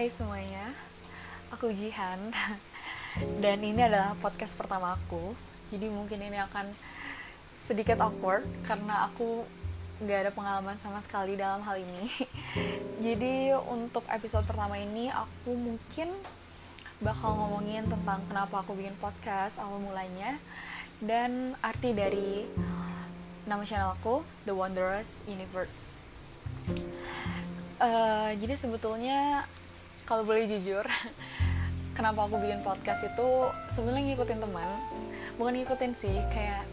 Hai semuanya, aku Jihan. Dan ini adalah podcast pertama aku. Jadi mungkin ini akan sedikit awkward Karena aku gak ada pengalaman sama sekali dalam hal ini. Jadi untuk episode pertama ini aku mungkin bakal ngomongin tentang kenapa aku bikin podcast awal mulanya. Dan arti dari nama channelku The Wondrous Universe. Uh, jadi sebetulnya kalau boleh jujur kenapa aku bikin podcast itu sebenarnya ngikutin teman. Bukan ngikutin sih kayak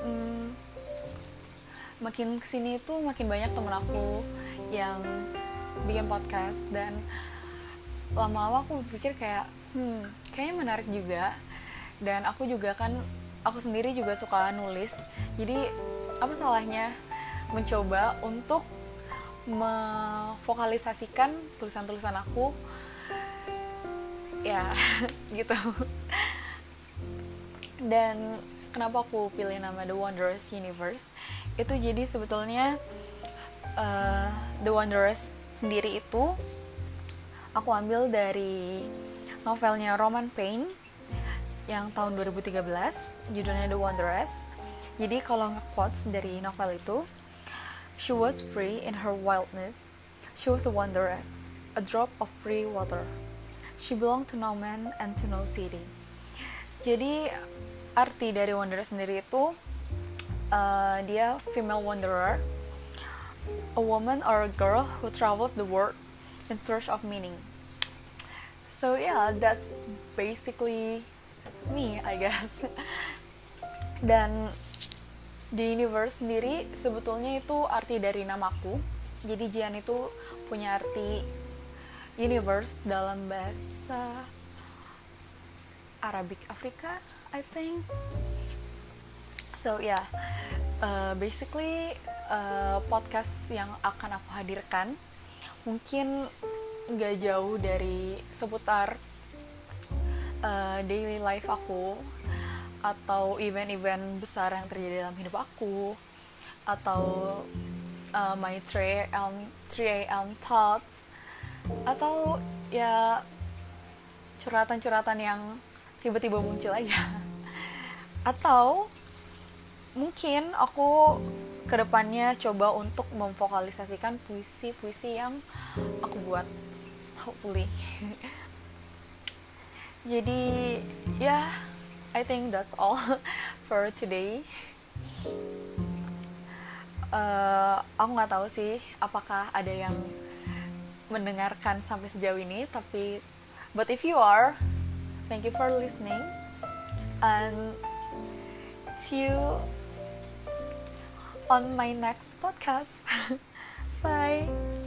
hmm, makin ke sini itu makin banyak temen aku yang bikin podcast. Dan lama-lama aku berpikir kayak hmm kayaknya menarik juga. Dan aku juga kan aku sendiri juga suka nulis. Jadi apa salahnya mencoba untuk memvokalisasikan tulisan-tulisan aku. Ya gitu. Dan kenapa aku pilih nama The Wondrous Universe? Itu jadi sebetulnya uh, The Wondrous sendiri itu aku ambil dari novelnya Roman Pain yang tahun 2013 judulnya The Wondrous jadi kalau nge-quotes dari novel itu She was free in her wildness. She was a wanderess, a drop of free water. She belonged to no man and to no city. Jadi arti dari wanderer sendiri itu uh, dia female wanderer, a woman or a girl who travels the world in search of meaning. So yeah, that's basically me, I guess. Dan di universe sendiri sebetulnya itu arti dari namaku. Jadi Jian itu punya arti universe dalam bahasa Arabic Afrika I think. So yeah uh, basically uh, podcast yang akan aku hadirkan mungkin nggak jauh dari seputar uh, daily life aku atau event-event besar yang terjadi dalam hidup aku atau uh, my 3 AM 3 AM thoughts atau ya curhatan-curhatan yang tiba-tiba muncul aja. Atau mungkin aku ke depannya coba untuk memvokalisasikan puisi-puisi yang aku buat hopefully. Jadi ya I think that's all for today. Uh, aku nggak tahu sih apakah ada yang mendengarkan sampai sejauh ini, tapi but if you are, thank you for listening and see you on my next podcast. Bye.